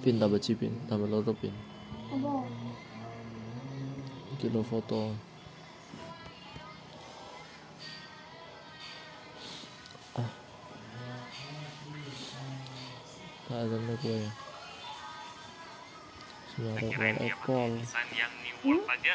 pin tambah cipin tambah loro pin. Apa? kilo foto. Ah. Tak ada lagi ya suara Kirain ekol yang new world aja?